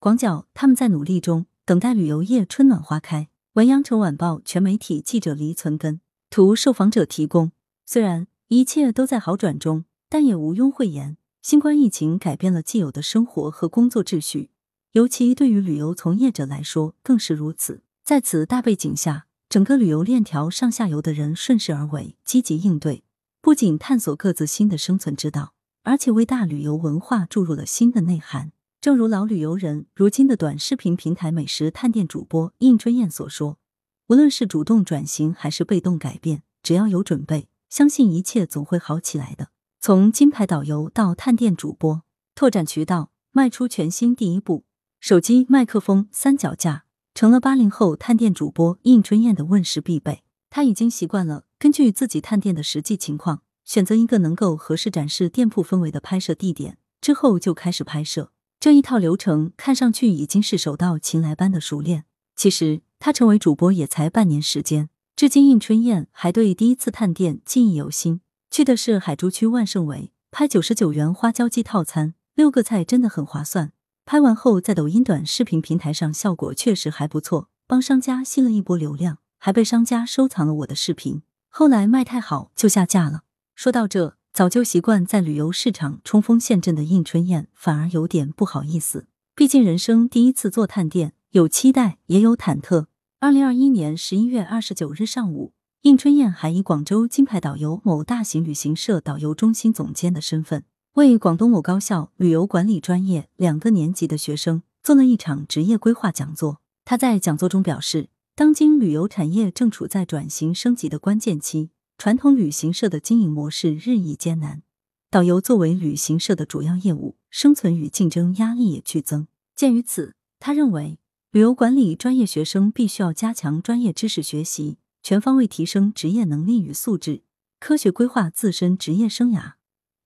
广角他们在努力中等待旅游业春暖花开。文阳城晚报全媒体记者黎存根，图受访者提供。虽然一切都在好转中，但也毋庸讳言，新冠疫情改变了既有的生活和工作秩序，尤其对于旅游从业者来说更是如此。在此大背景下，整个旅游链条上下游的人顺势而为，积极应对，不仅探索各自新的生存之道，而且为大旅游文化注入了新的内涵。正如老旅游人、如今的短视频平台美食探店主播应春燕所说：“无论是主动转型还是被动改变，只要有准备，相信一切总会好起来的。”从金牌导游到探店主播，拓展渠道，迈出全新第一步。手机、麦克风、三脚架，成了八零后探店主播应春燕的问世必备。他已经习惯了根据自己探店的实际情况，选择一个能够合适展示店铺氛围的拍摄地点，之后就开始拍摄。这一套流程看上去已经是手到擒来般的熟练，其实他成为主播也才半年时间。至今，应春燕还对第一次探店记忆犹新。去的是海珠区万盛围，拍九十九元花椒鸡套餐，六个菜真的很划算。拍完后在抖音短视频平台上效果确实还不错，帮商家吸了一波流量，还被商家收藏了我的视频。后来卖太好就下架了。说到这。早就习惯在旅游市场冲锋陷阵的应春燕，反而有点不好意思。毕竟人生第一次做探店，有期待也有忐忑。二零二一年十一月二十九日上午，应春燕还以广州金牌导游某大型旅行社导游中心总监的身份，为广东某高校旅游管理专业两个年级的学生做了一场职业规划讲座。他在讲座中表示，当今旅游产业正处在转型升级的关键期。传统旅行社的经营模式日益艰难，导游作为旅行社的主要业务，生存与竞争压力也剧增。鉴于此，他认为旅游管理专业学生必须要加强专业知识学习，全方位提升职业能力与素质，科学规划自身职业生涯，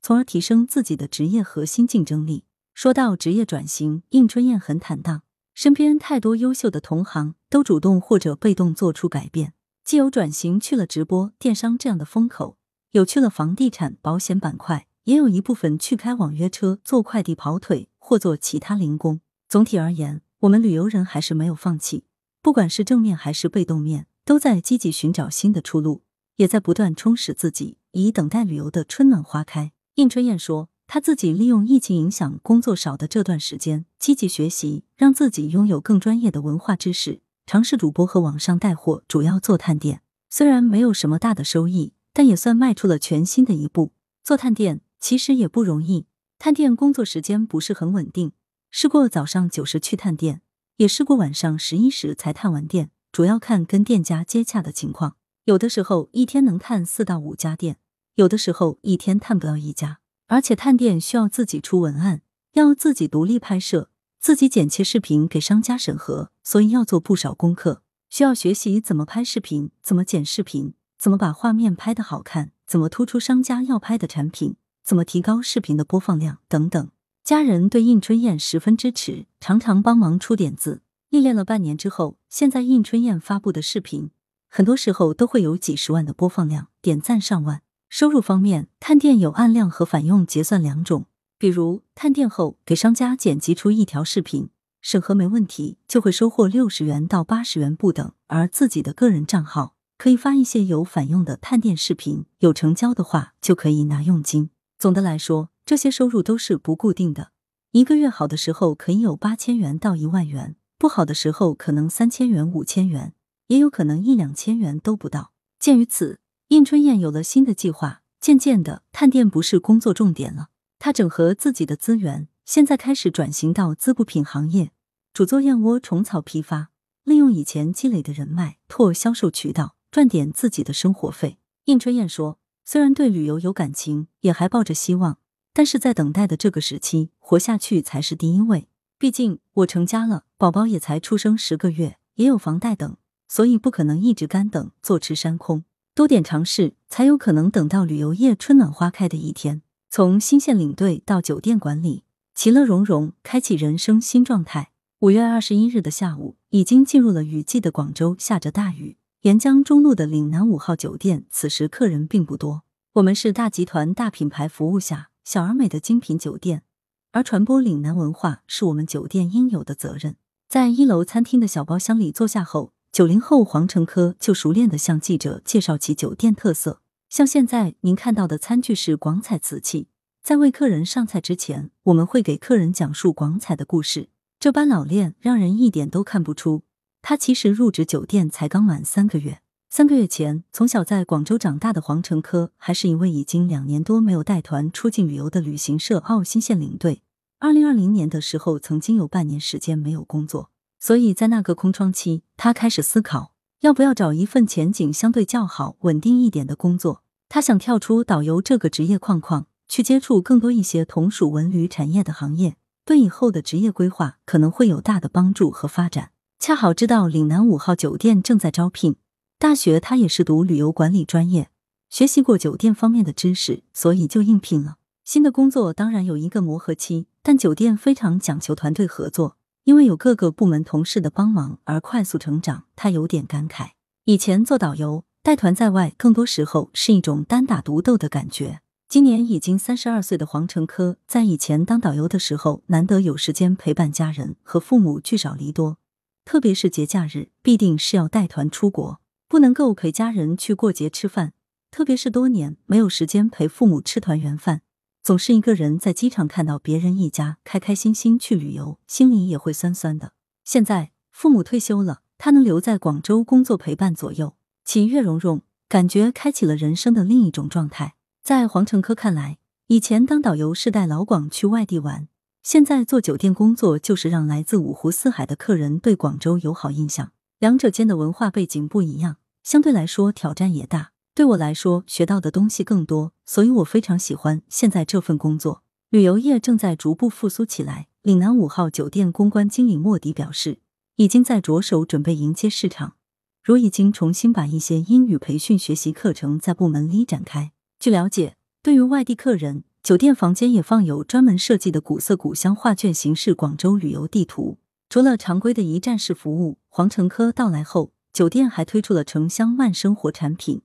从而提升自己的职业核心竞争力。说到职业转型，应春燕很坦荡，身边太多优秀的同行都主动或者被动做出改变。既有转型去了直播电商这样的风口，有去了房地产保险板块，也有一部分去开网约车、做快递跑腿或做其他零工。总体而言，我们旅游人还是没有放弃，不管是正面还是被动面，都在积极寻找新的出路，也在不断充实自己，以等待旅游的春暖花开。应春燕说，她自己利用疫情影响工作少的这段时间，积极学习，让自己拥有更专业的文化知识。尝试主播和网上带货，主要做探店。虽然没有什么大的收益，但也算迈出了全新的一步。做探店其实也不容易，探店工作时间不是很稳定。试过早上九时去探店，也试过晚上十一时才探完店，主要看跟店家接洽的情况。有的时候一天能探四到五家店，有的时候一天探不到一家。而且探店需要自己出文案，要自己独立拍摄。自己剪切视频给商家审核，所以要做不少功课，需要学习怎么拍视频，怎么剪视频，怎么把画面拍得好看，怎么突出商家要拍的产品，怎么提高视频的播放量等等。家人对应春燕十分支持，常常帮忙出点子。历练了半年之后，现在应春燕发布的视频，很多时候都会有几十万的播放量，点赞上万。收入方面，探店有按量和返用结算两种。比如探店后给商家剪辑出一条视频，审核没问题，就会收获六十元到八十元不等；而自己的个人账号可以发一些有返用的探店视频，有成交的话就可以拿佣金。总的来说，这些收入都是不固定的，一个月好的时候可以有八千元到一万元，不好的时候可能三千元、五千元，也有可能一两千元都不到。鉴于此，应春燕有了新的计划，渐渐的，探店不是工作重点了。他整合自己的资源，现在开始转型到滋补品行业，主做燕窝虫草批发，利用以前积累的人脉拓销售渠道，赚点自己的生活费。应春燕说：“虽然对旅游有感情，也还抱着希望，但是在等待的这个时期，活下去才是第一位。毕竟我成家了，宝宝也才出生十个月，也有房贷等，所以不可能一直干等，坐吃山空。多点尝试，才有可能等到旅游业春暖花开的一天。”从新线领队到酒店管理，其乐融融，开启人生新状态。五月二十一日的下午，已经进入了雨季的广州，下着大雨。沿江中路的岭南五号酒店，此时客人并不多。我们是大集团大品牌服务下小而美的精品酒店，而传播岭南文化是我们酒店应有的责任。在一楼餐厅的小包厢里坐下后，九零后黄成科就熟练的向记者介绍起酒店特色。像现在您看到的餐具是广彩瓷器，在为客人上菜之前，我们会给客人讲述广彩的故事。这般老练，让人一点都看不出他其实入职酒店才刚满三个月。三个月前，从小在广州长大的黄成科，还是一位已经两年多没有带团出境旅游的旅行社澳新线领队。二零二零年的时候，曾经有半年时间没有工作，所以在那个空窗期，他开始思考要不要找一份前景相对较好、稳定一点的工作。他想跳出导游这个职业框框，去接触更多一些同属文旅产业的行业。对以后的职业规划可能会有大的帮助和发展。恰好知道岭南五号酒店正在招聘，大学他也是读旅游管理专业，学习过酒店方面的知识，所以就应聘了。新的工作当然有一个磨合期，但酒店非常讲求团队合作，因为有各个部门同事的帮忙而快速成长。他有点感慨，以前做导游带团在外，更多时候是一种单打独斗的感觉。今年已经三十二岁的黄成科，在以前当导游的时候，难得有时间陪伴家人和父母聚少离多，特别是节假日，必定是要带团出国，不能够陪家人去过节吃饭。特别是多年没有时间陪父母吃团圆饭，总是一个人在机场看到别人一家开开心心去旅游，心里也会酸酸的。现在父母退休了，他能留在广州工作陪伴左右，其乐融融，感觉开启了人生的另一种状态。在黄成科看来，以前当导游是带老广去外地玩，现在做酒店工作就是让来自五湖四海的客人对广州有好印象。两者间的文化背景不一样，相对来说挑战也大。对我来说，学到的东西更多，所以我非常喜欢现在这份工作。旅游业正在逐步复苏起来，岭南五号酒店公关经理莫迪表示，已经在着手准备迎接市场，如已经重新把一些英语培训学习课程在部门里展开。据了解，对于外地客人，酒店房间也放有专门设计的古色古香画卷形式广州旅游地图。除了常规的一站式服务，黄成科到来后，酒店还推出了城乡慢生活产品。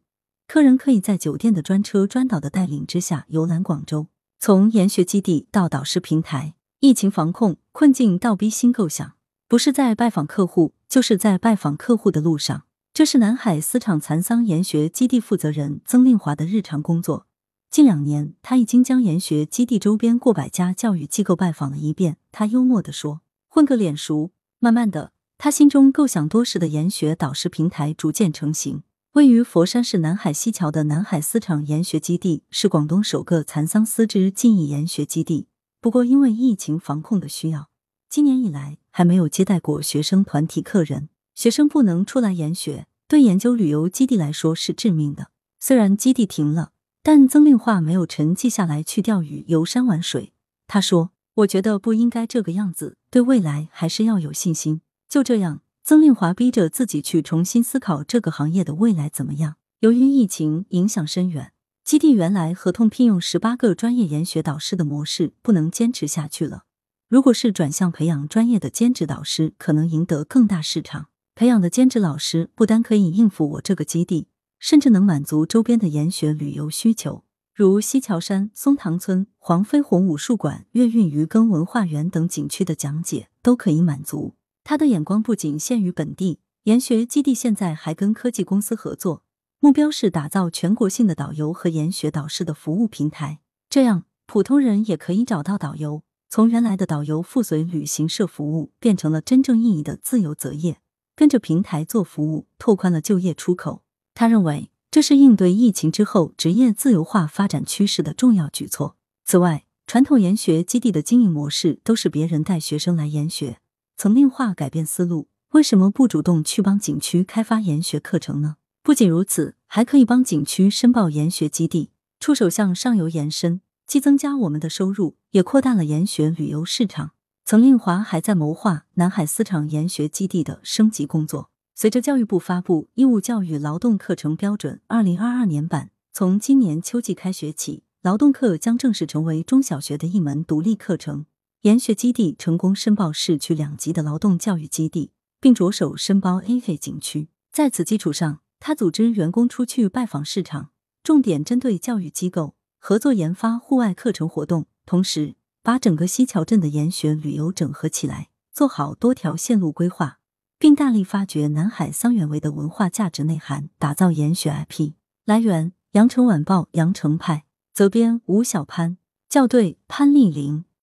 客人可以在酒店的专车专导的带领之下游览广州，从研学基地到导师平台，疫情防控困境倒逼新构想，不是在拜访客户，就是在拜访客户的路上。这是南海丝厂蚕桑研学基地负责人曾令华的日常工作。近两年，他已经将研学基地周边过百家教育机构拜访了一遍。他幽默地说：“混个脸熟。”慢慢的，他心中构想多时的研学导师平台逐渐成型。位于佛山市南海西桥的南海丝厂研学基地是广东首个蚕桑丝织技艺研学基地。不过，因为疫情防控的需要，今年以来还没有接待过学生团体客人。学生不能出来研学，对研究旅游基地来说是致命的。虽然基地停了，但曾令华没有沉寂下来去钓鱼、游山玩水。他说：“我觉得不应该这个样子，对未来还是要有信心。”就这样，曾令华逼着自己去重新思考这个行业的未来怎么样。由于疫情影响深远，基地原来合同聘用十八个专业研学导师的模式不能坚持下去了。如果是转向培养专业的兼职导师，可能赢得更大市场。培养的兼职老师不单可以应付我这个基地，甚至能满足周边的研学旅游需求，如西樵山、松塘村、黄飞鸿武术馆、粤韵渔耕文化园等景区的讲解都可以满足。他的眼光不仅限于本地研学基地，现在还跟科技公司合作，目标是打造全国性的导游和研学导师的服务平台，这样普通人也可以找到导游，从原来的导游附随旅行社服务，变成了真正意义的自由择业。跟着平台做服务，拓宽了就业出口。他认为这是应对疫情之后职业自由化发展趋势的重要举措。此外，传统研学基地的经营模式都是别人带学生来研学，曾令化改变思路，为什么不主动去帮景区开发研学课程呢？不仅如此，还可以帮景区申报研学基地，出手向上游延伸，既增加我们的收入，也扩大了研学旅游市场。曾令华还在谋划南海丝厂研学基地的升级工作。随着教育部发布《义务教育劳动课程标准（二零二二年版）》，从今年秋季开学起，劳动课将正式成为中小学的一门独立课程。研学基地成功申报市区两级的劳动教育基地，并着手申报 A 类景区。在此基础上，他组织员工出去拜访市场，重点针对教育机构合作研发户外课程活动，同时。把整个西桥镇的研学旅游整合起来，做好多条线路规划，并大力发掘南海桑园围的文化价值内涵，打造研学 IP。来源：羊城晚报羊城派，责编吴小潘，校对潘丽玲。